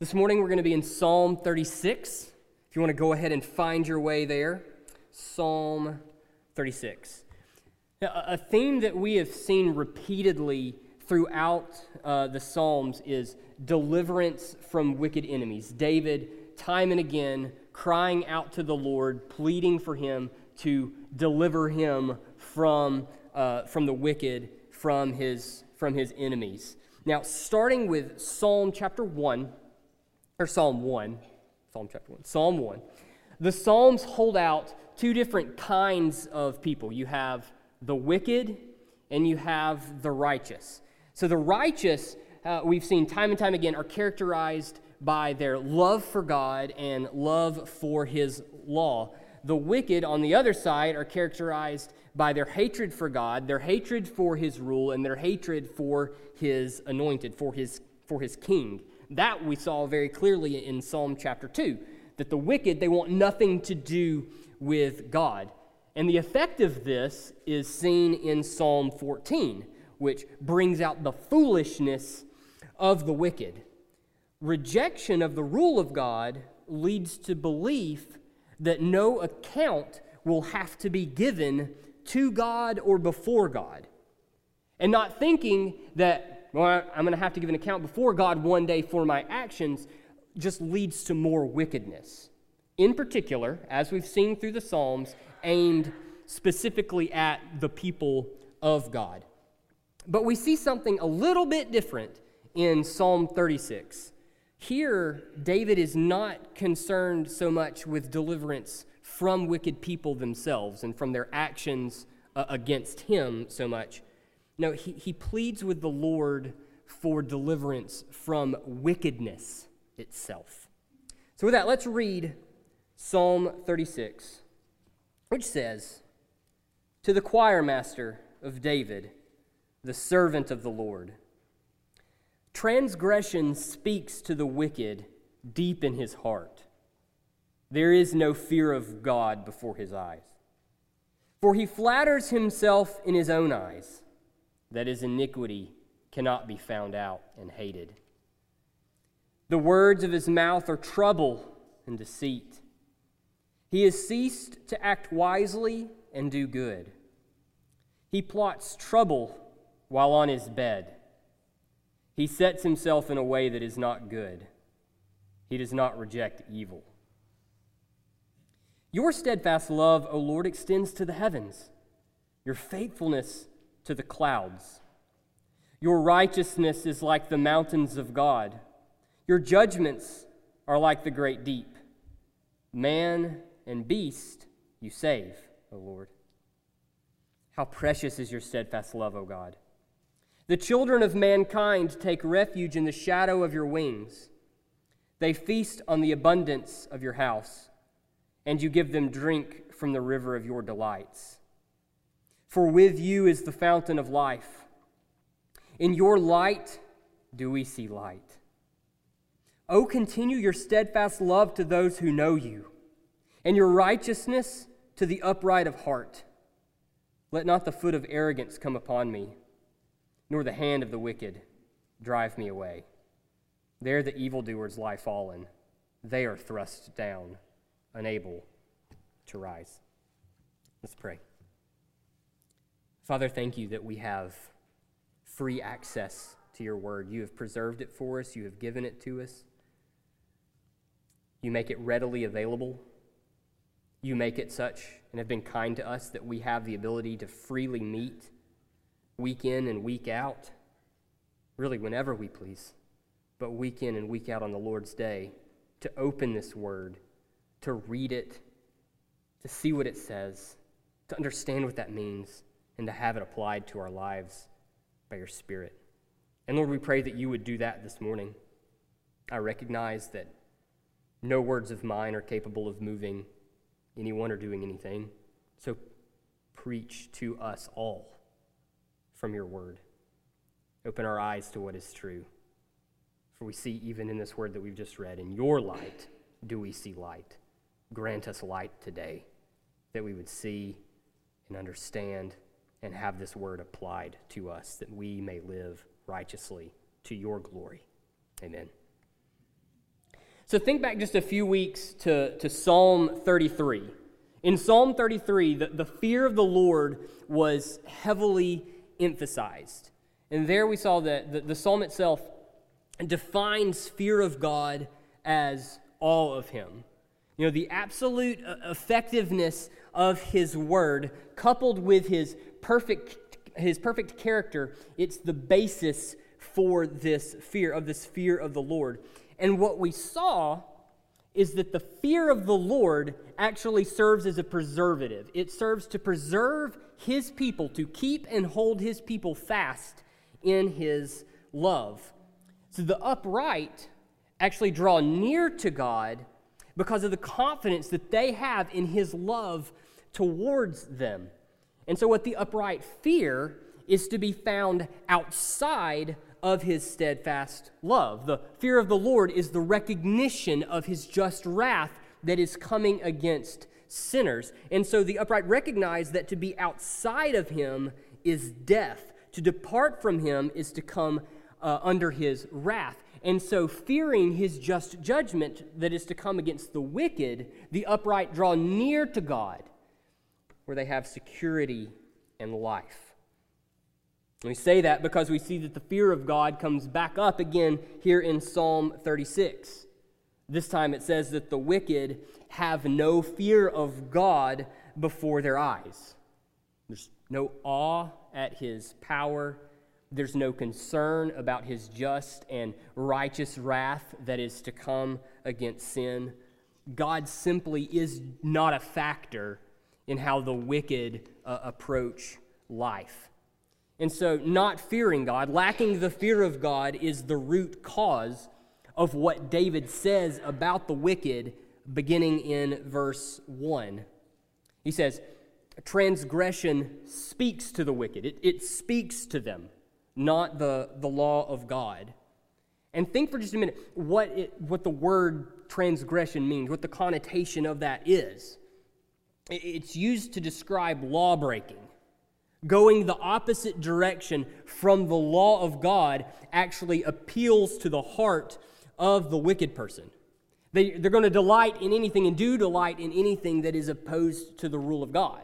This morning we're going to be in Psalm 36. If you want to go ahead and find your way there, Psalm 36. Now, a theme that we have seen repeatedly throughout uh, the Psalms is deliverance from wicked enemies. David, time and again, crying out to the Lord, pleading for him to deliver him from, uh, from the wicked, from his, from his enemies. Now, starting with Psalm chapter 1, or Psalm 1, Psalm chapter 1, Psalm 1, the Psalms hold out two different kinds of people. You have the wicked and you have the righteous. So the righteous, uh, we've seen time and time again, are characterized by their love for God and love for His law. The wicked, on the other side, are characterized by their hatred for God, their hatred for His rule, and their hatred for His anointed, for His, for his king. That we saw very clearly in Psalm chapter 2, that the wicked, they want nothing to do with God. And the effect of this is seen in Psalm 14, which brings out the foolishness of the wicked. Rejection of the rule of God leads to belief that no account will have to be given to God or before God. And not thinking that, well, I'm going to have to give an account before God one day for my actions just leads to more wickedness. In particular, as we've seen through the Psalms, aimed specifically at the people of God. But we see something a little bit different in Psalm 36. Here, David is not concerned so much with deliverance from wicked people themselves and from their actions uh, against him so much. No, he, he pleads with the Lord for deliverance from wickedness itself. So, with that, let's read Psalm 36, which says, To the choir master of David, the servant of the Lord. Transgression speaks to the wicked deep in his heart. There is no fear of God before his eyes. For he flatters himself in his own eyes that his iniquity cannot be found out and hated. The words of his mouth are trouble and deceit. He has ceased to act wisely and do good. He plots trouble while on his bed. He sets himself in a way that is not good. He does not reject evil. Your steadfast love, O Lord, extends to the heavens, your faithfulness to the clouds. Your righteousness is like the mountains of God, your judgments are like the great deep. Man and beast you save, O Lord. How precious is your steadfast love, O God. The children of mankind take refuge in the shadow of your wings. They feast on the abundance of your house, and you give them drink from the river of your delights. For with you is the fountain of life. In your light do we see light. Oh, continue your steadfast love to those who know you, and your righteousness to the upright of heart. Let not the foot of arrogance come upon me nor the hand of the wicked drive me away. There the evildoers lie fallen, they are thrust down, unable to rise. Let's pray. Father, thank you that we have free access to your word. You have preserved it for us, you have given it to us. You make it readily available. You make it such and have been kind to us that we have the ability to freely meet week in and week out, really whenever we please, but week in and week out on the Lord's day, to open this word, to read it, to see what it says, to understand what that means, and to have it applied to our lives by your Spirit. And Lord, we pray that you would do that this morning. I recognize that no words of mine are capable of moving anyone or doing anything. So preach to us all from your word. Open our eyes to what is true. For we see, even in this word that we've just read, in your light do we see light. Grant us light today that we would see and understand and have this word applied to us, that we may live righteously to your glory. Amen. So think back just a few weeks to, to Psalm 33. In Psalm 33, the, the fear of the Lord was heavily emphasized. And there we saw that the, the psalm itself defines fear of God as all of Him. You know, the absolute uh, effectiveness of His word, coupled with His perfect, his perfect character, it's the basis for this fear, of this fear of the Lord. And what we saw is that the fear of the Lord actually serves as a preservative. It serves to preserve his people, to keep and hold his people fast in his love. So the upright actually draw near to God because of the confidence that they have in his love towards them. And so, what the upright fear is to be found outside of his steadfast love. The fear of the Lord is the recognition of his just wrath that is coming against sinners. And so the upright recognize that to be outside of him is death. To depart from him is to come uh, under his wrath. And so, fearing his just judgment that is to come against the wicked, the upright draw near to God, where they have security and life. We say that because we see that the fear of God comes back up again here in Psalm 36. This time it says that the wicked have no fear of God before their eyes. There's no awe at his power. There's no concern about his just and righteous wrath that is to come against sin. God simply is not a factor in how the wicked uh, approach life. And so, not fearing God, lacking the fear of God, is the root cause of what David says about the wicked, beginning in verse 1. He says, Transgression speaks to the wicked, it, it speaks to them, not the, the law of God. And think for just a minute what, it, what the word transgression means, what the connotation of that is. It's used to describe law breaking going the opposite direction from the law of God actually appeals to the heart of the wicked person. They, they're going to delight in anything and do delight in anything that is opposed to the rule of God.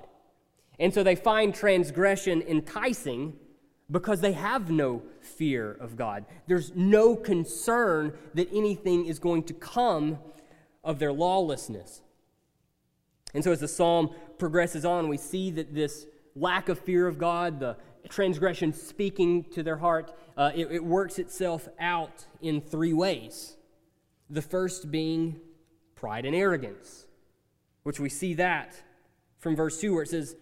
And so they find transgression enticing because they have no fear of God. There's no concern that anything is going to come of their lawlessness. And so as the psalm progresses on, we see that this lack of fear of God, the transgression speaking to their heart, uh, it, it works itself out in three ways. The first being pride and arrogance, which we see that from verse 2 where it says,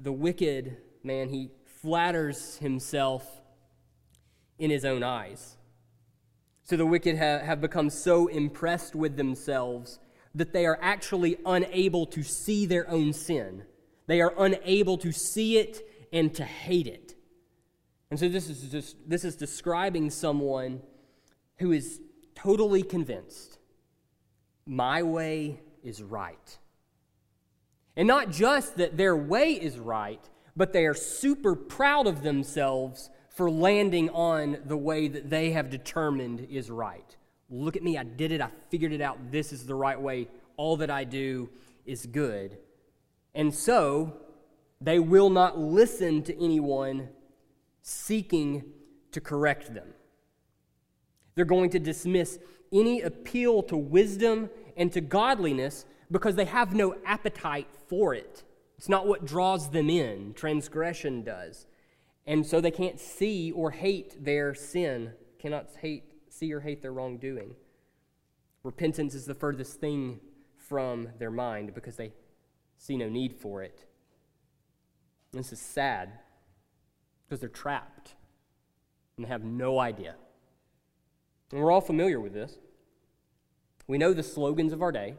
The wicked man, he flatters himself in his own eyes. So the wicked have, have become so impressed with themselves that they are actually unable to see their own sin. They are unable to see it and to hate it. And so this is just this is describing someone who is totally convinced my way is right. And not just that their way is right, but they are super proud of themselves for landing on the way that they have determined is right. Look at me, I did it, I figured it out. This is the right way. All that I do is good. And so they will not listen to anyone seeking to correct them. They're going to dismiss any appeal to wisdom and to godliness because they have no appetite for it. It's not what draws them in, transgression does. And so they can't see or hate their sin, cannot hate, see or hate their wrongdoing. Repentance is the furthest thing from their mind because they see no need for it. This is sad because they're trapped and have no idea. And we're all familiar with this. We know the slogans of our day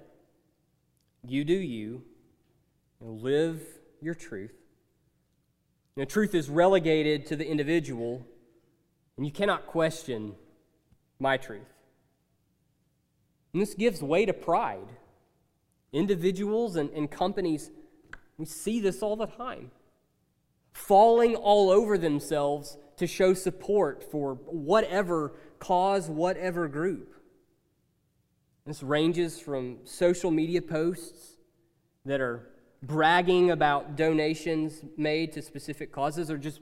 you do you, live your truth. Know, truth is relegated to the individual, and you cannot question my truth. And this gives way to pride. Individuals and, and companies, we see this all the time, falling all over themselves to show support for whatever cause, whatever group. This ranges from social media posts that are bragging about donations made to specific causes or just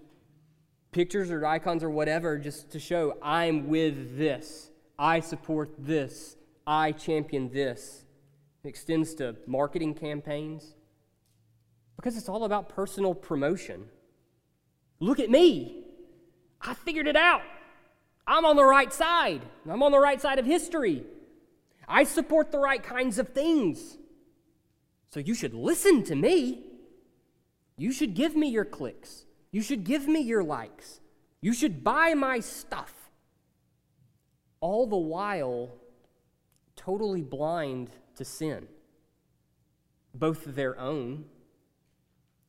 pictures or icons or whatever just to show I'm with this, I support this, I champion this. It extends to marketing campaigns because it's all about personal promotion. Look at me. I figured it out. I'm on the right side. I'm on the right side of history. I support the right kinds of things. So you should listen to me. You should give me your clicks. You should give me your likes. You should buy my stuff. All the while, totally blind to sin, both their own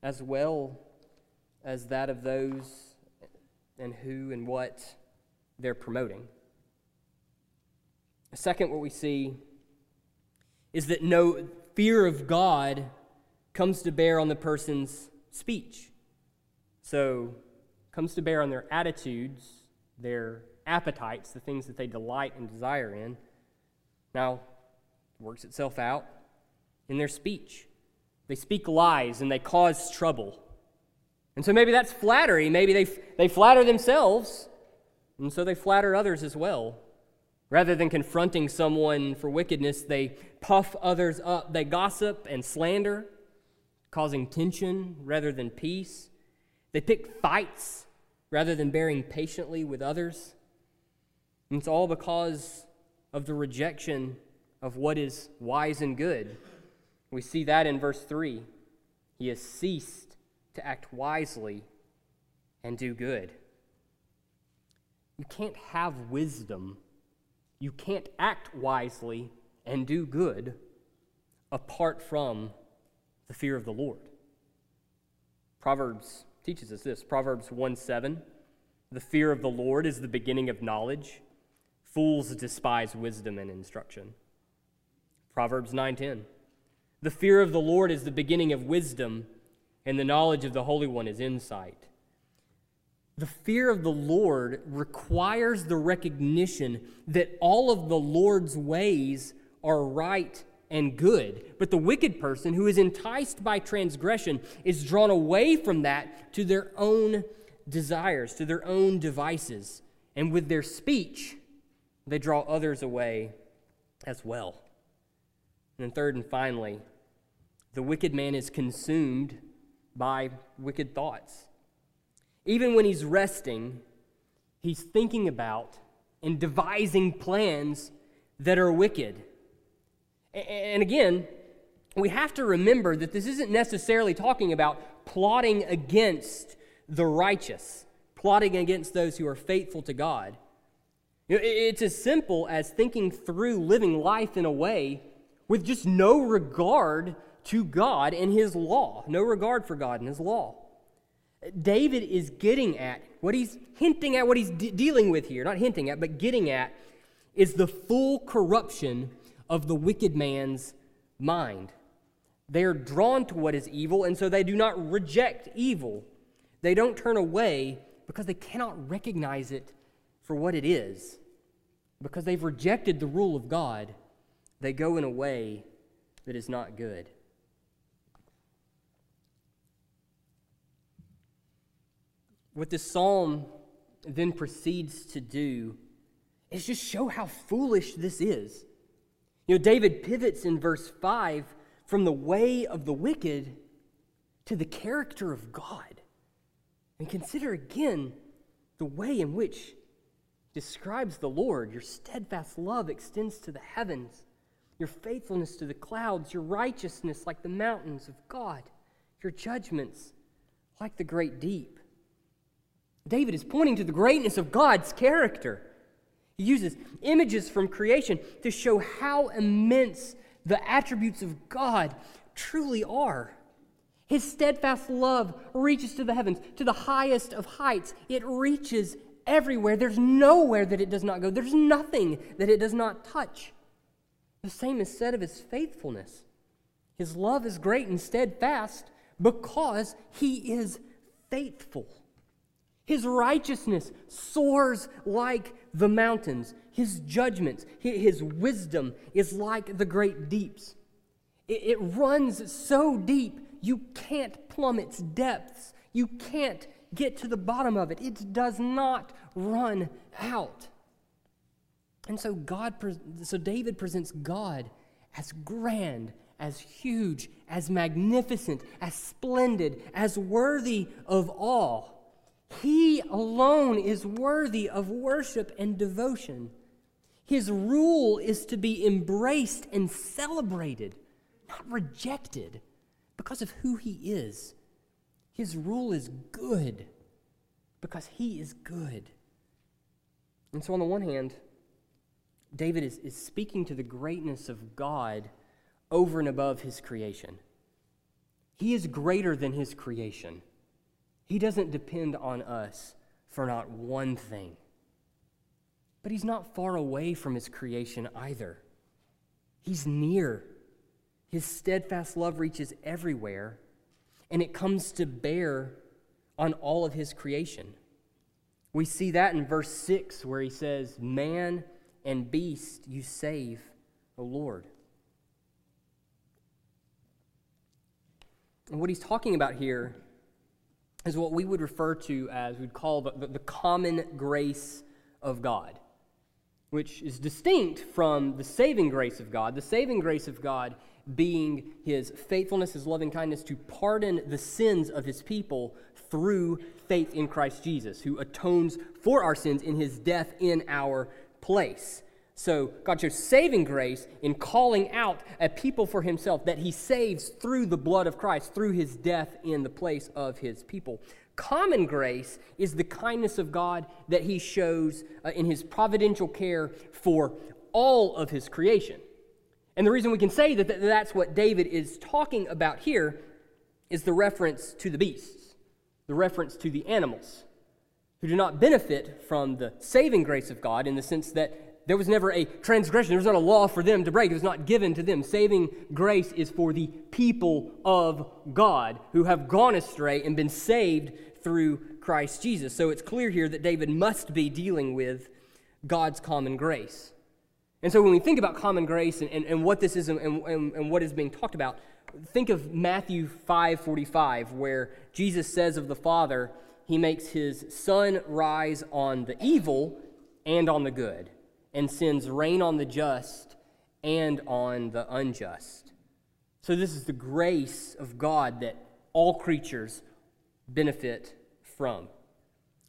as well as that of those and who and what they're promoting. Second, what we see is that no fear of God comes to bear on the person's speech. So, comes to bear on their attitudes, their appetites, the things that they delight and desire in. Now, works itself out in their speech. They speak lies and they cause trouble. And so maybe that's flattery. Maybe they, they flatter themselves, and so they flatter others as well. Rather than confronting someone for wickedness, they puff others up. They gossip and slander, causing tension rather than peace. They pick fights rather than bearing patiently with others. And it's all because of the rejection of what is wise and good. We see that in verse 3. He has ceased to act wisely and do good. You can't have wisdom you can't act wisely and do good apart from the fear of the Lord. Proverbs teaches us this Proverbs 1 7. The fear of the Lord is the beginning of knowledge. Fools despise wisdom and instruction. Proverbs 9:10. The fear of the Lord is the beginning of wisdom, and the knowledge of the Holy One is insight. The fear of the Lord requires the recognition that all of the Lord's ways are right and good. But the wicked person who is enticed by transgression is drawn away from that to their own desires, to their own devices. And with their speech, they draw others away as well. And then, third and finally, the wicked man is consumed by wicked thoughts. Even when he's resting, he's thinking about and devising plans that are wicked. And again, we have to remember that this isn't necessarily talking about plotting against the righteous, plotting against those who are faithful to God. It's as simple as thinking through living life in a way with just no regard to God and His law, no regard for God and His law. David is getting at, what he's hinting at, what he's de- dealing with here, not hinting at, but getting at, is the full corruption of the wicked man's mind. They are drawn to what is evil, and so they do not reject evil. They don't turn away because they cannot recognize it for what it is. Because they've rejected the rule of God, they go in a way that is not good. What this psalm then proceeds to do is just show how foolish this is. You know, David pivots in verse 5 from the way of the wicked to the character of God. And consider again the way in which describes the Lord. Your steadfast love extends to the heavens, your faithfulness to the clouds, your righteousness like the mountains of God, your judgments like the great deep. David is pointing to the greatness of God's character. He uses images from creation to show how immense the attributes of God truly are. His steadfast love reaches to the heavens, to the highest of heights. It reaches everywhere. There's nowhere that it does not go, there's nothing that it does not touch. The same is said of his faithfulness. His love is great and steadfast because he is faithful. His righteousness soars like the mountains. His judgments, his wisdom is like the great deeps. It runs so deep, you can't plumb its depths. You can't get to the bottom of it. It does not run out. And so God so David presents God as grand, as huge, as magnificent, as splendid, as worthy of awe. He alone is worthy of worship and devotion. His rule is to be embraced and celebrated, not rejected, because of who he is. His rule is good because he is good. And so, on the one hand, David is, is speaking to the greatness of God over and above his creation. He is greater than his creation. He doesn't depend on us for not one thing. But he's not far away from his creation either. He's near. His steadfast love reaches everywhere, and it comes to bear on all of his creation. We see that in verse 6, where he says, Man and beast you save, O Lord. And what he's talking about here is what we would refer to as, we'd call the, the, the, common grace of God, which is distinct from the saving grace of God. The saving grace of God being his faithfulness, his loving kindness to pardon the sins of his people through faith in Christ Jesus, who atones for our sins in his death in our place. So God shows saving grace in calling out a people for himself that he saves through the blood of Christ, through his death in the place of his people. Common grace is the kindness of God that he shows uh, in his providential care for all of his creation. And the reason we can say that that's what David is talking about here is the reference to the beasts, the reference to the animals who do not benefit from the saving grace of God in the sense that there was never a transgression. There was not a law for them to break. It was not given to them. Saving grace is for the people of God who have gone astray and been saved through Christ Jesus. So it's clear here that David must be dealing with God's common grace. And so when we think about common grace and, and, and what this is and, and, and what is being talked about, think of Matthew 5:45, where Jesus says of the Father, He makes His sun rise on the evil and on the good and sends rain on the just and on the unjust. So, this is the grace of God that all creatures benefit from.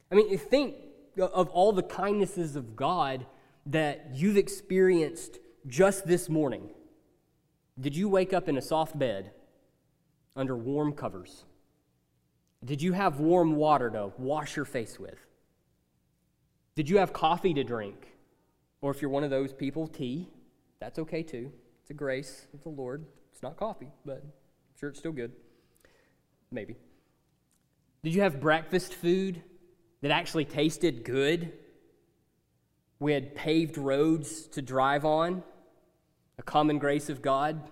I mean, think of all the kindnesses of God that you've experienced just this morning. Did you wake up in a soft bed under warm covers? Did you have warm water to wash your face with? Did you have coffee to drink? Or if you're one of those people, tea, that's okay too. It's a grace of the Lord. It's not coffee, but I'm sure it's still good. Maybe. Did you have breakfast food that actually tasted good? We had paved roads to drive on, a common grace of God,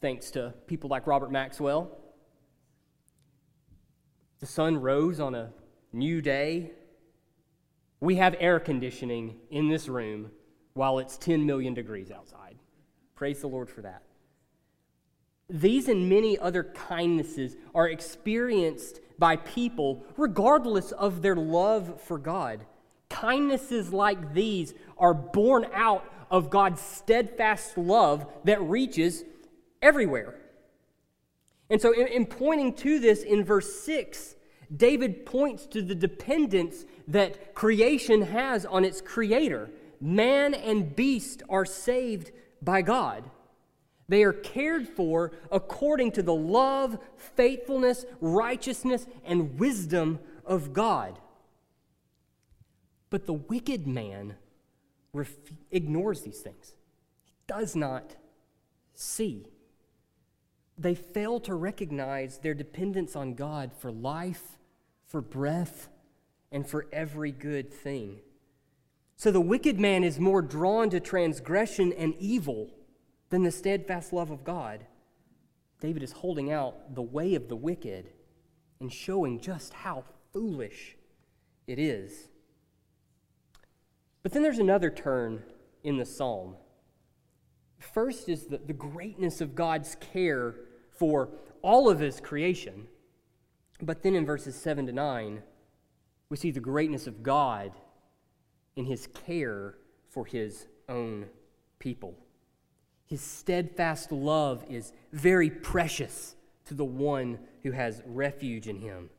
thanks to people like Robert Maxwell. The sun rose on a new day. We have air conditioning in this room while it's 10 million degrees outside. Praise the Lord for that. These and many other kindnesses are experienced by people regardless of their love for God. Kindnesses like these are born out of God's steadfast love that reaches everywhere. And so, in, in, pointing to this in verse 6, David points to the dependence that creation has on its creator man and beast are saved by God. They are cared for according to the love, faithfulness, righteousness, and wisdom of God. But the wicked man ref- ignores these things, he does not see. They fail to recognize their dependence on God for life, for breath, and for every good thing. So the wicked man is more drawn to transgression and evil than the steadfast love of God. David is holding out the way of the wicked and showing just how foolish it is. But then there's another turn in the psalm. First is the, the greatness of God's care for all of his creation. But then in verses 7 to 9, we see the greatness of God in his care for his own people. His steadfast love is very precious to the one who has refuge in him.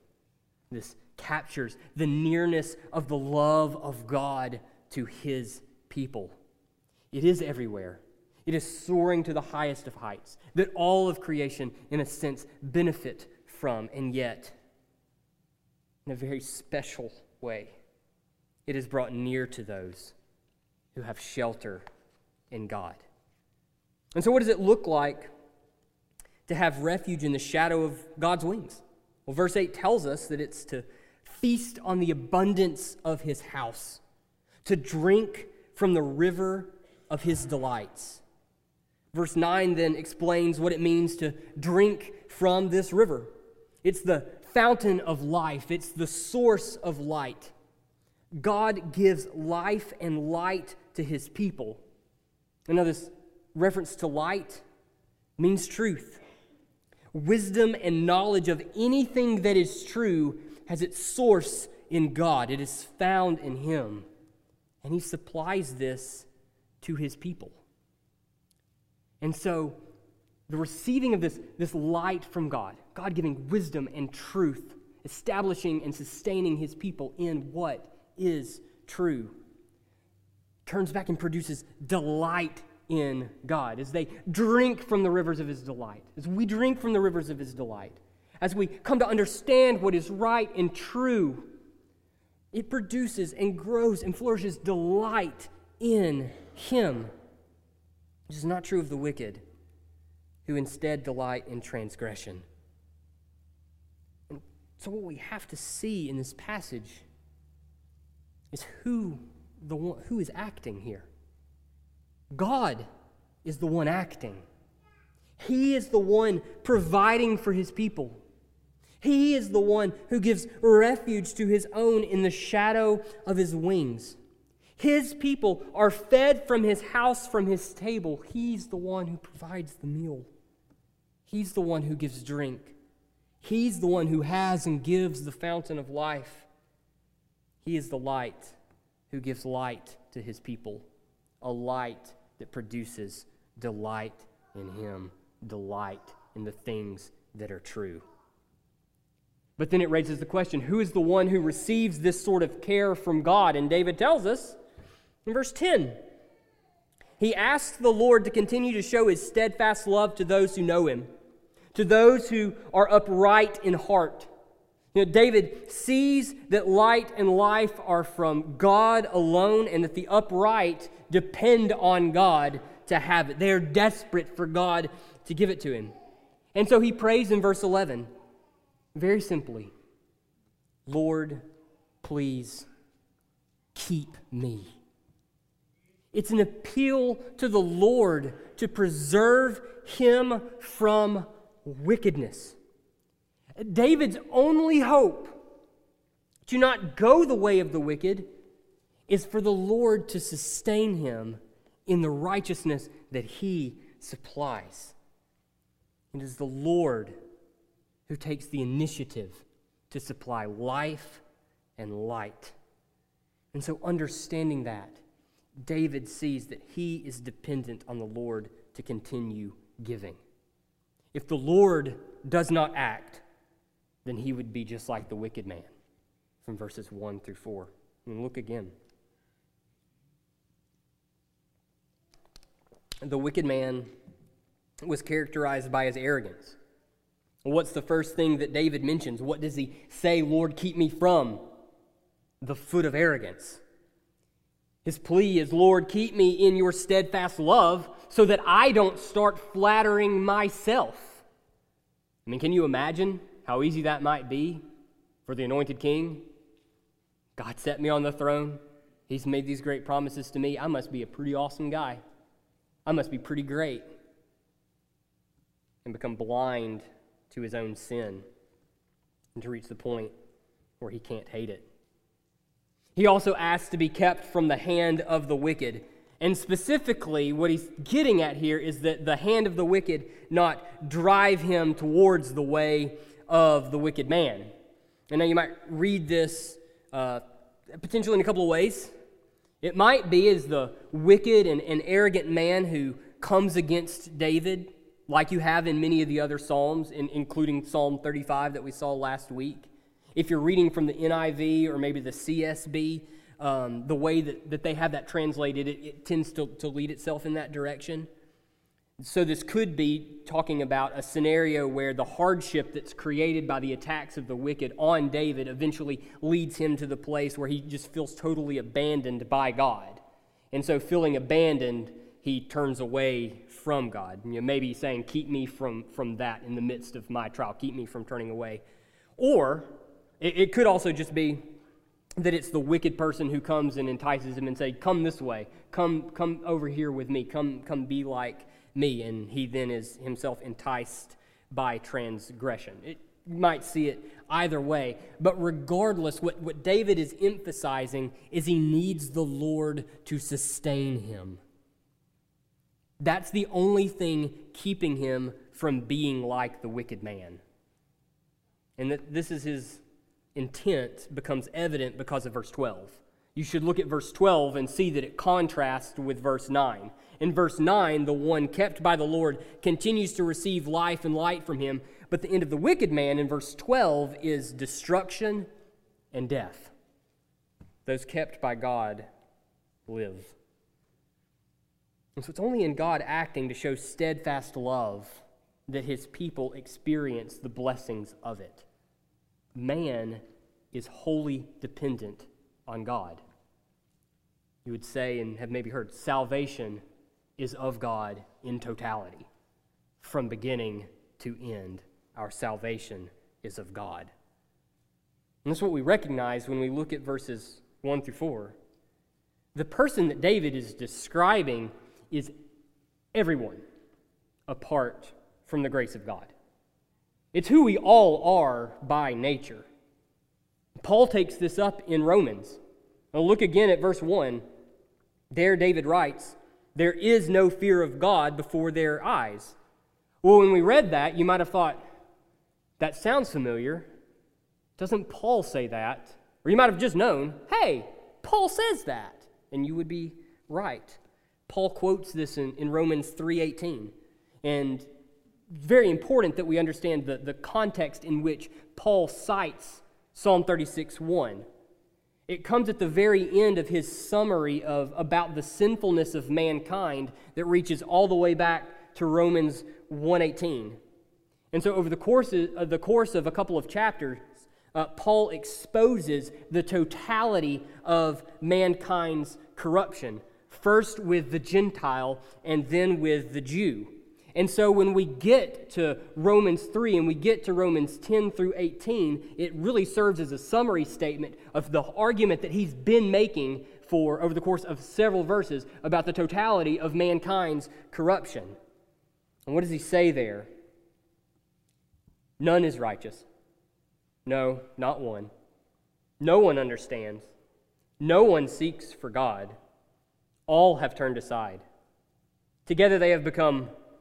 This captures the nearness of the love of God to his people. It is everywhere. It is soaring to the highest of heights that all of creation, in a sense, benefit from, and yet, in a very special way, it is brought near to those who have shelter in God. And so, what does it look like to have refuge in the shadow of God's wings? Well, verse 8 tells us that it's to feast on the abundance of his house, to drink from the river of his delights. Verse 9 then explains what it means to drink from this river. It's the fountain of life, it's the source of light. God gives life and light to his people. And now, this reference to light means truth. Wisdom and knowledge of anything that is true has its source in God, it is found in Him. And He supplies this to His people. And so, the receiving of this, this light from God, God giving wisdom and truth, establishing and sustaining His people in what is true, turns back and produces delight in God, as they drink from the rivers of His delight, as we drink from the rivers of His delight, as we come to understand what is right and true, it produces and grows and flourishes delight in Him. This is not true of the wicked, who instead delight in transgression. So, what we have to see in this passage is who, the one, who is acting here. God is the one acting. He is the one providing for his people. He is the one who gives refuge to his own in the shadow of his wings. His people are fed from his house, from his table. He's the one who provides the meal. He's the one who gives drink. He's the one who has and gives the fountain of life. He is the light who gives light to his people, a light that produces delight in him, delight in the things that are true. But then it raises the question who is the one who receives this sort of care from God? And David tells us in verse 10 he asks the Lord to continue to show his steadfast love to those who know him, to those who are upright in heart. You know, David sees that light and life are from God alone and that the upright depend on God to have it. They are desperate for God to give it to him. And so he prays in verse 11 very simply Lord, please keep me. It's an appeal to the Lord to preserve him from wickedness. David's only hope to not go the way of the wicked is for the Lord to sustain him in the righteousness that he supplies. It is the Lord who takes the initiative to supply life and light. And so, understanding that, David sees that he is dependent on the Lord to continue giving. If the Lord does not act, then he would be just like the wicked man from verses 1 through 4. And look again. The wicked man was characterized by his arrogance. What's the first thing that David mentions? What does he say, Lord, keep me from? The foot of arrogance. His plea is, Lord, keep me in your steadfast love so that I don't start flattering myself. I mean, can you imagine how easy that might be for the anointed king? God set me on the throne. He's made these great promises to me. I must be a pretty awesome guy. I must be pretty great. And become blind to his own sin and to reach the point where he can't hate it. He also asks to be kept from the hand of the wicked. And specifically, what he's getting at here is that the hand of the wicked not drive him towards the way of the wicked man. And now you might read this uh, potentially in a couple of ways. It might be as the wicked and, and arrogant man who comes against David, like you have in many of the other Psalms, in, including Psalm 35 that we saw last week. If you're reading from the NIV or maybe the CSB, um, the way that, that they have that translated, it, it tends to, to lead itself in that direction. So, this could be talking about a scenario where the hardship that's created by the attacks of the wicked on David eventually leads him to the place where he just feels totally abandoned by God. And so, feeling abandoned, he turns away from God. You know, maybe saying, Keep me from, from that in the midst of my trial, keep me from turning away. Or it, it could also just be that it's the wicked person who comes and entices him and say, "Come this way. Come come over here with me. Come come be like me." And he then is himself enticed by transgression. It, you might see it either way, but regardless, what, what David is emphasizing is he needs the Lord to sustain him. That's the only thing keeping him from being like the wicked man. And that this is his intent becomes evident because of verse 12. You should look at verse 12 and see that it contrasts with verse 9. In verse 9, the one kept by the Lord continues to receive life and light from him, but the end of the wicked man in verse 12 is destruction and death. Those kept by God live. And so it's only in God acting to show steadfast love that his people experience the blessings of it man is wholly dependent on God. You would say, and have maybe heard, salvation is of God in totality. From beginning to end, our salvation is of God. And that's what we recognize when we look at verses 1 through 4. The person that David is describing is everyone apart from the grace of God. It's who we all are by nature. Paul takes this up in Romans. Now look again at verse 1. There, David writes, There is no fear of God before their eyes. Well, when we read that, you might have thought, That sounds familiar. Doesn't Paul say that? Or you might have just known, Hey, Paul says that. And you would be right. Paul quotes this in, in Romans 3.18. And very important that we understand the, the context in which Paul cites Psalm 36 1. It comes at the very end of his summary of about the sinfulness of mankind that reaches all the way back to Romans 1:18. And so over the course of, the course of a couple of chapters, uh, Paul exposes the totality of mankind's corruption, first with the Gentile and then with the Jew. And so when we get to Romans 3 and we get to Romans 10 through 18, it really serves as a summary statement of the argument that he's been making for over the course of several verses about the totality of mankind's corruption. And what does he say there? None is righteous. No, not one. No one understands. No one seeks for God. All have turned aside. Together they have become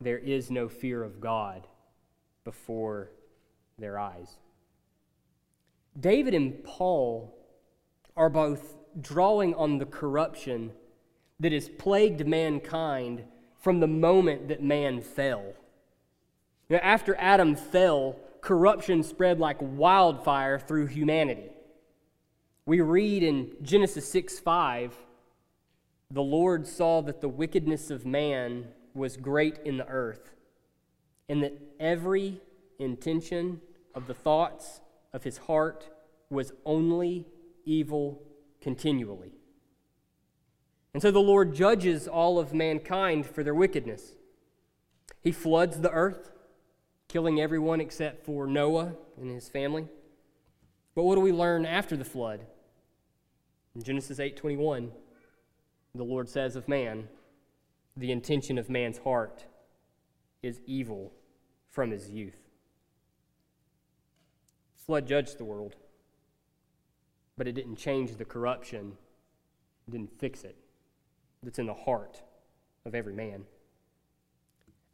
there is no fear of God before their eyes. David and Paul are both drawing on the corruption that has plagued mankind from the moment that man fell. After Adam fell, corruption spread like wildfire through humanity. We read in Genesis 6 5, the Lord saw that the wickedness of man was great in the earth, and that every intention of the thoughts of his heart was only evil continually. And so the Lord judges all of mankind for their wickedness. He floods the earth, killing everyone except for Noah and his family. But what do we learn after the flood? In Genesis 8:21, the Lord says of man, the intention of man's heart is evil from his youth. Flood judged the world, but it didn't change the corruption, it didn't fix it that's in the heart of every man.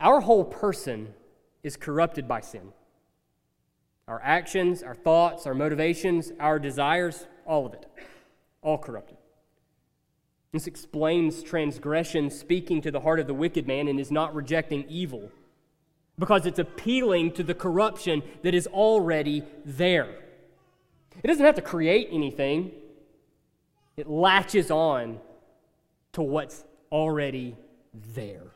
Our whole person is corrupted by sin. Our actions, our thoughts, our motivations, our desires, all of it, all corrupted. This explains transgression speaking to the heart of the wicked man and is not rejecting evil because it's appealing to the corruption that is already there. It doesn't have to create anything, it latches on to what's already there.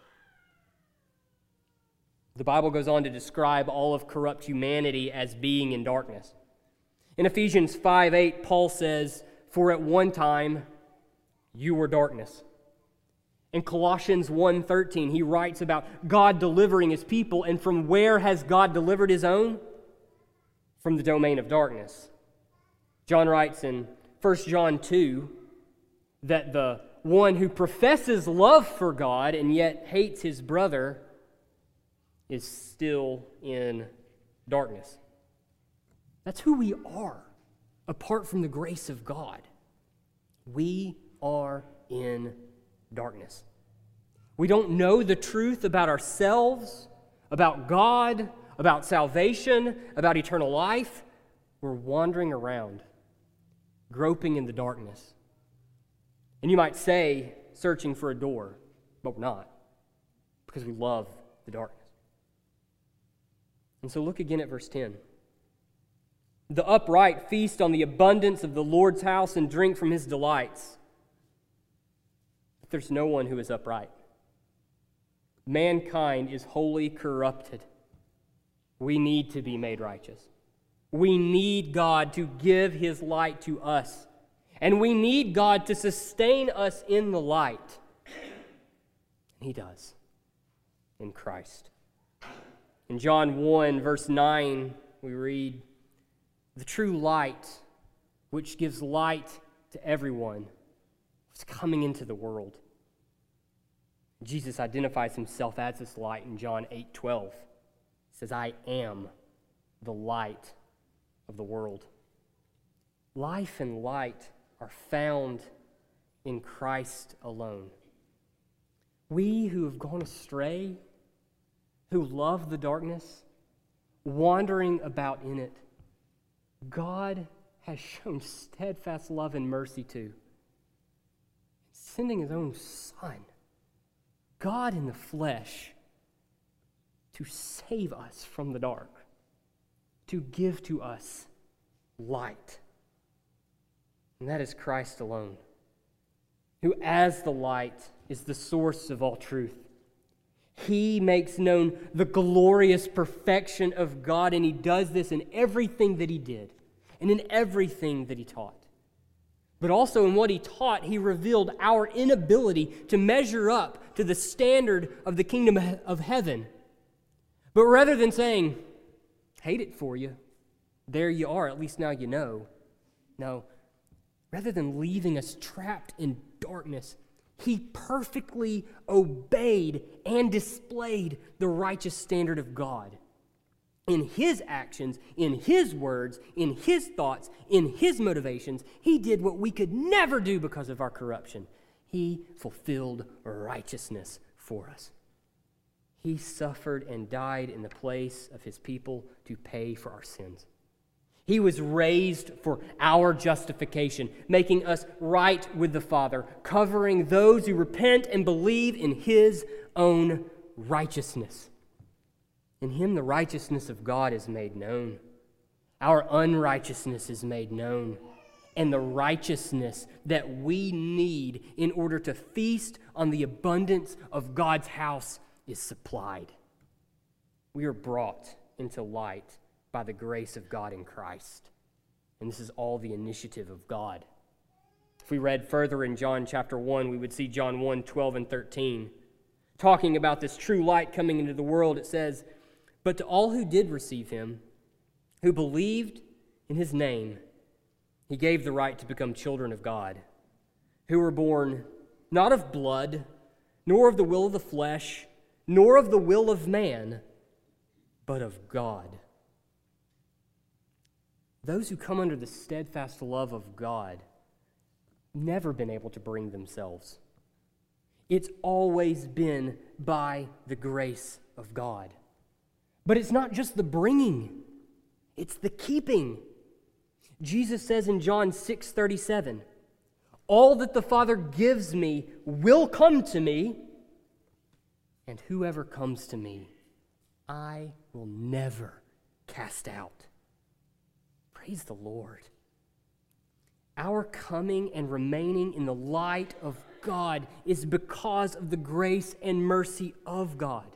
The Bible goes on to describe all of corrupt humanity as being in darkness. In Ephesians 5 8, Paul says, For at one time you were darkness. In Colossians 1:13, he writes about God delivering his people, and from where has God delivered his own? From the domain of darkness. John writes in 1 John 2 that the one who professes love for God and yet hates his brother is still in darkness. That's who we are apart from the grace of God. We are in darkness. We don't know the truth about ourselves, about God, about salvation, about eternal life. We're wandering around, groping in the darkness. And you might say, searching for a door, but we're not, because we love the darkness. And so look again at verse 10. The upright feast on the abundance of the Lord's house and drink from his delights. But there's no one who is upright. Mankind is wholly corrupted. We need to be made righteous. We need God to give his light to us. And we need God to sustain us in the light. And he does in Christ. In John 1, verse 9, we read, The true light, which gives light to everyone, was coming into the world. Jesus identifies himself as this light in John 8 12. He says, I am the light of the world. Life and light are found in Christ alone. We who have gone astray who love the darkness, wandering about in it, God has shown steadfast love and mercy to, sending his own Son, God in the flesh, to save us from the dark, to give to us light. And that is Christ alone, who, as the light, is the source of all truth. He makes known the glorious perfection of God, and he does this in everything that he did and in everything that he taught. But also in what he taught, he revealed our inability to measure up to the standard of the kingdom of heaven. But rather than saying, hate it for you, there you are, at least now you know. No, rather than leaving us trapped in darkness, he perfectly obeyed and displayed the righteous standard of God. In his actions, in his words, in his thoughts, in his motivations, he did what we could never do because of our corruption. He fulfilled righteousness for us. He suffered and died in the place of his people to pay for our sins. He was raised for our justification, making us right with the Father, covering those who repent and believe in His own righteousness. In Him, the righteousness of God is made known, our unrighteousness is made known, and the righteousness that we need in order to feast on the abundance of God's house is supplied. We are brought into light by the grace of God in Christ. And this is all the initiative of God. If we read further in John chapter 1, we would see John 1 12 and 13. Talking about this true light coming into the world, it says, But to all who did receive him, who believed in his name, he gave the right to become children of God, who were born not of blood, nor of the will of the flesh, nor of the will of man, but of God. Those who come under the steadfast love of God never been able to bring themselves. It's always been by the grace of God. But it's not just the bringing, it's the keeping. Jesus says in John 6 37, All that the Father gives me will come to me, and whoever comes to me, I will never cast out. Praise the Lord. Our coming and remaining in the light of God is because of the grace and mercy of God.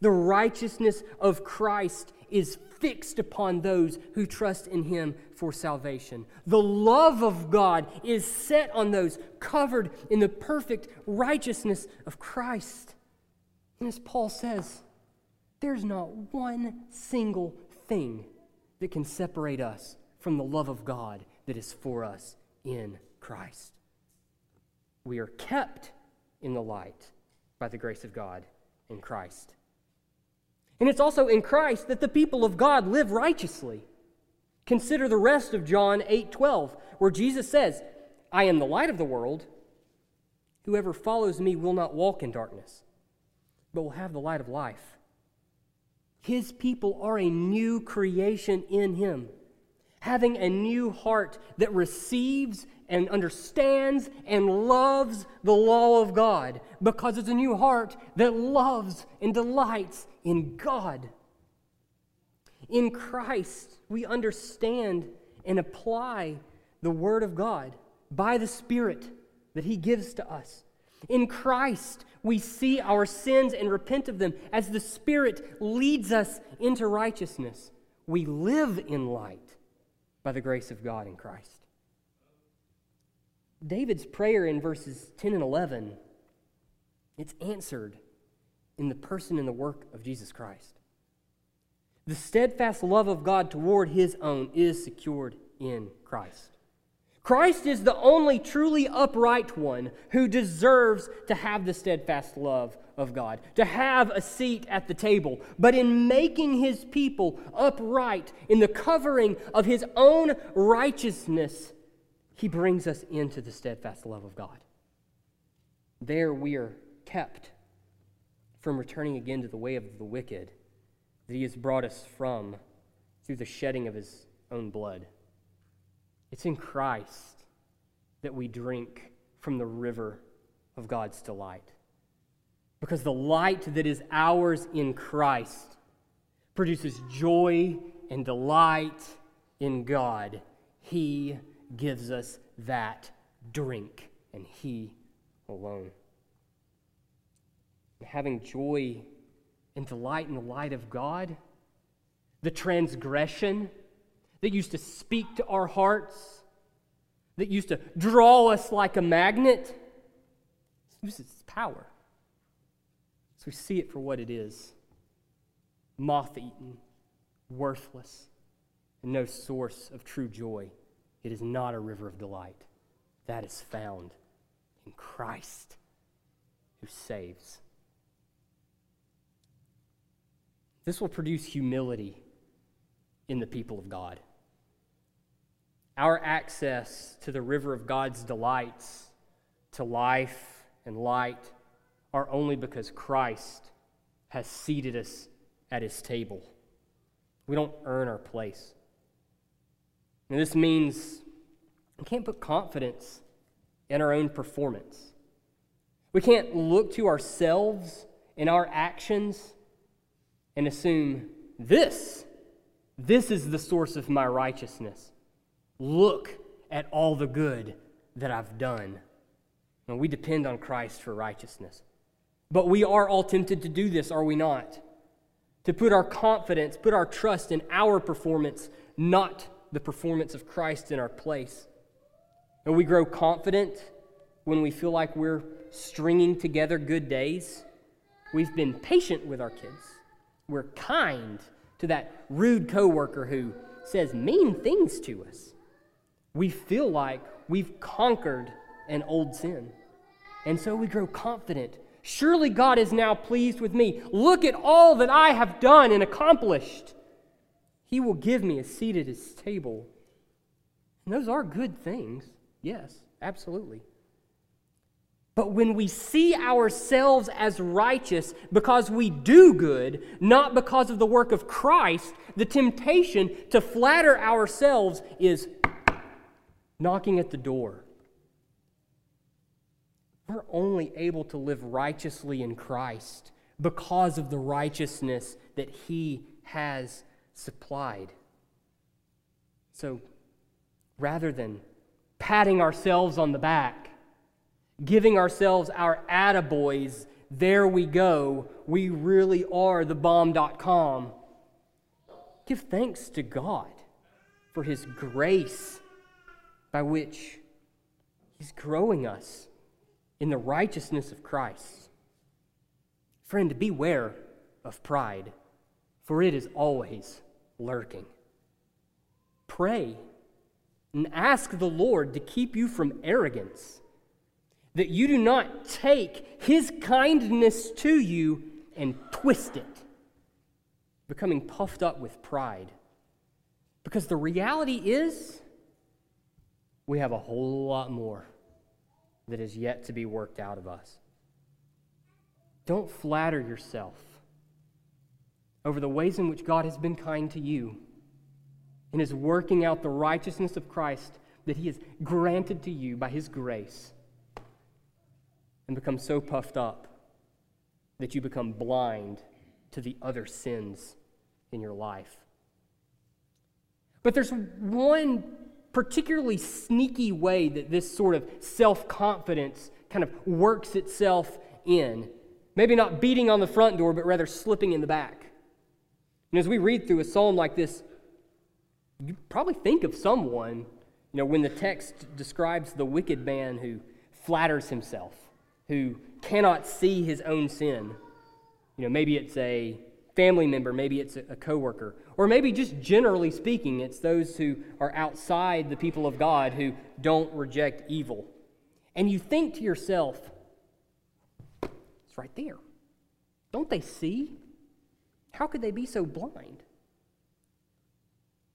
The righteousness of Christ is fixed upon those who trust in him for salvation. The love of God is set on those covered in the perfect righteousness of Christ. And as Paul says, there's not one single thing that can separate us from the love of God that is for us in Christ. We are kept in the light by the grace of God in Christ. And it's also in Christ that the people of God live righteously. Consider the rest of John 8:12, where Jesus says, "I am the light of the world. Whoever follows me will not walk in darkness, but will have the light of life." His people are a new creation in him, having a new heart that receives and understands and loves the law of God because it's a new heart that loves and delights in God. In Christ, we understand and apply the Word of God by the Spirit that He gives to us. In Christ, we see our sins and repent of them as the Spirit leads us into righteousness. We live in light by the grace of God in Christ. David's prayer in verses 10 and 11, it's answered in the person and the work of Jesus Christ. The steadfast love of God toward his own is secured in Christ. Christ is the only truly upright one who deserves to have the steadfast love of God, to have a seat at the table. But in making his people upright in the covering of his own righteousness, he brings us into the steadfast love of God. There we are kept from returning again to the way of the wicked that he has brought us from through the shedding of his own blood. It's in Christ that we drink from the river of God's delight. Because the light that is ours in Christ produces joy and delight in God. He gives us that drink, and He alone. Having joy and delight in the light of God, the transgression that used to speak to our hearts, that used to draw us like a magnet, loses its power. So we see it for what it is moth eaten, worthless, and no source of true joy. It is not a river of delight. That is found in Christ who saves. This will produce humility in the people of God. Our access to the river of God's delights, to life and light, are only because Christ has seated us at his table. We don't earn our place. And this means we can't put confidence in our own performance. We can't look to ourselves and our actions and assume this, this is the source of my righteousness. Look at all the good that I've done. And we depend on Christ for righteousness. But we are all tempted to do this, are we not? To put our confidence, put our trust in our performance, not the performance of Christ in our place. And we grow confident when we feel like we're stringing together good days. We've been patient with our kids. We're kind to that rude coworker who says mean things to us. We feel like we've conquered an old sin. And so we grow confident. Surely God is now pleased with me. Look at all that I have done and accomplished. He will give me a seat at his table. And those are good things. Yes, absolutely. But when we see ourselves as righteous because we do good, not because of the work of Christ, the temptation to flatter ourselves is knocking at the door. We're only able to live righteously in Christ because of the righteousness that He has supplied. So rather than patting ourselves on the back, giving ourselves our attaboys, there we go, we really are the bomb.com. Give thanks to God for His grace by which He's growing us in the righteousness of Christ. Friend, beware of pride, for it is always lurking. Pray and ask the Lord to keep you from arrogance, that you do not take his kindness to you and twist it, becoming puffed up with pride. Because the reality is, we have a whole lot more that is yet to be worked out of us. Don't flatter yourself over the ways in which God has been kind to you and is working out the righteousness of Christ that He has granted to you by His grace and become so puffed up that you become blind to the other sins in your life. But there's one particularly sneaky way that this sort of self confidence kind of works itself in. Maybe not beating on the front door, but rather slipping in the back. And as we read through a psalm like this, you probably think of someone, you know, when the text describes the wicked man who flatters himself, who cannot see his own sin. You know, maybe it's a family member, maybe it's a coworker, or maybe just generally speaking, it's those who are outside the people of God who don't reject evil. And you think to yourself, it's right there. Don't they see? How could they be so blind?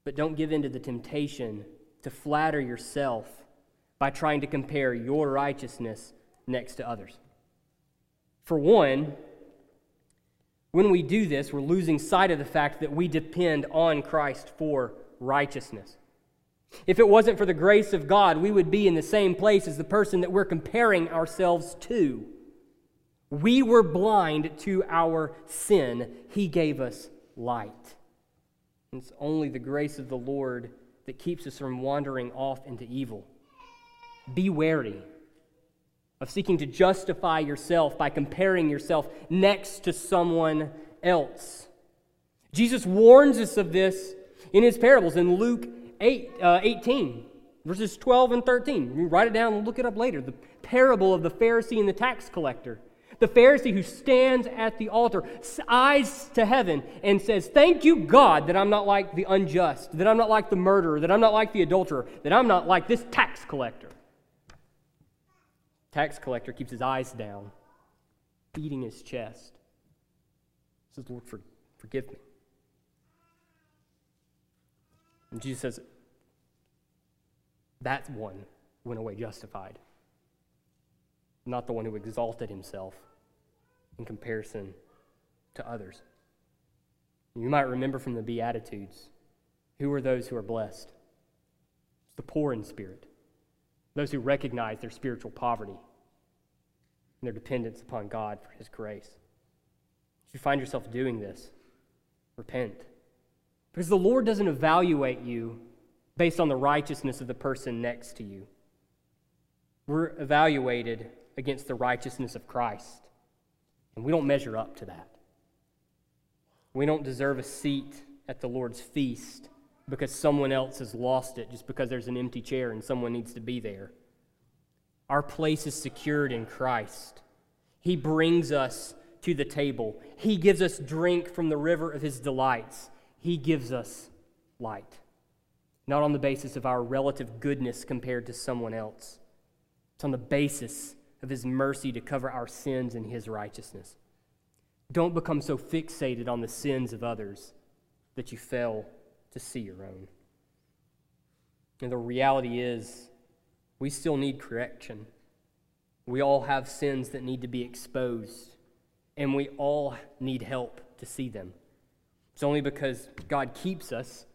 But don't give in to the temptation to flatter yourself by trying to compare your righteousness next to others. For one, when we do this, we're losing sight of the fact that we depend on Christ for righteousness. If it wasn't for the grace of God, we would be in the same place as the person that we're comparing ourselves to. We were blind to our sin, He gave us light. And it's only the grace of the Lord that keeps us from wandering off into evil. Be wary of seeking to justify yourself by comparing yourself next to someone else. Jesus warns us of this in his parables in Luke 8, uh, 18, verses 12 and 13. You write it down and look it up later. The parable of the Pharisee and the tax collector. The Pharisee who stands at the altar, eyes to heaven, and says, Thank you, God, that I'm not like the unjust, that I'm not like the murderer, that I'm not like the adulterer, that I'm not like this tax collector. Tax collector keeps his eyes down, beating his chest. Says, Lord, for, forgive me. And Jesus says, that one went away justified, not the one who exalted himself in comparison to others. You might remember from the Beatitudes who are those who are blessed? It's the poor in spirit those who recognize their spiritual poverty and their dependence upon God for His grace. If you find yourself doing this, repent. Because the Lord doesn't evaluate you based on the righteousness of the person next to you. We're evaluated against the righteousness of Christ, and we don't measure up to that. We don't deserve a seat at the Lord's feast because someone else has lost it just because there's an empty chair and someone needs to be there. Our place is secured in Christ. He brings us to the table. He gives us drink from the river of his delights. He gives us light, not on the basis of our relative goodness compared to someone else. It's on the basis of his mercy to cover our sins and his righteousness. Don't become so fixated on the sins of others that you fail to see your own. And the reality is, we still need correction. We all have sins that need to be exposed, and we all need help to see them. It's only because God keeps us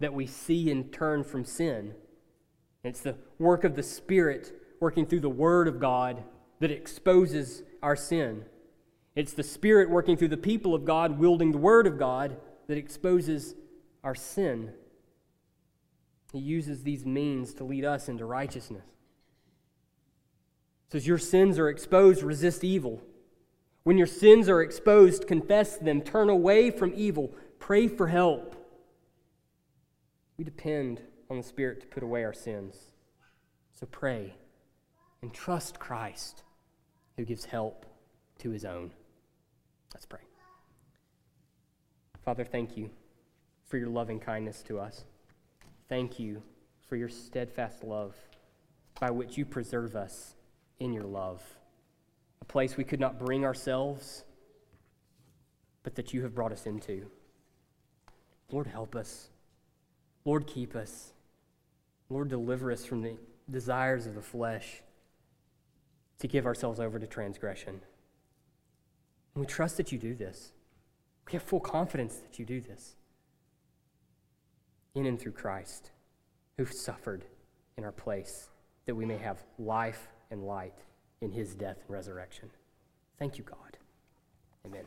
that we see and turn from sin. It's the work of the Spirit working through the Word of God that exposes our sin. It's the Spirit working through the people of God, wielding the Word of God, that exposes our sin. He uses these means to lead us into righteousness. So, as your sins are exposed, resist evil. When your sins are exposed, confess them, turn away from evil, pray for help. We depend on the Spirit to put away our sins. So pray and trust Christ who gives help to his own. Let's pray. Father, thank you for your loving kindness to us. Thank you for your steadfast love by which you preserve us in your love. A place we could not bring ourselves, but that you have brought us into. Lord, help us. Lord, keep us. Lord, deliver us from the desires of the flesh to give ourselves over to transgression. And we trust that you do this. We have full confidence that you do this. In and through Christ, who suffered in our place, that we may have life and light in his death and resurrection. Thank you, God. Amen.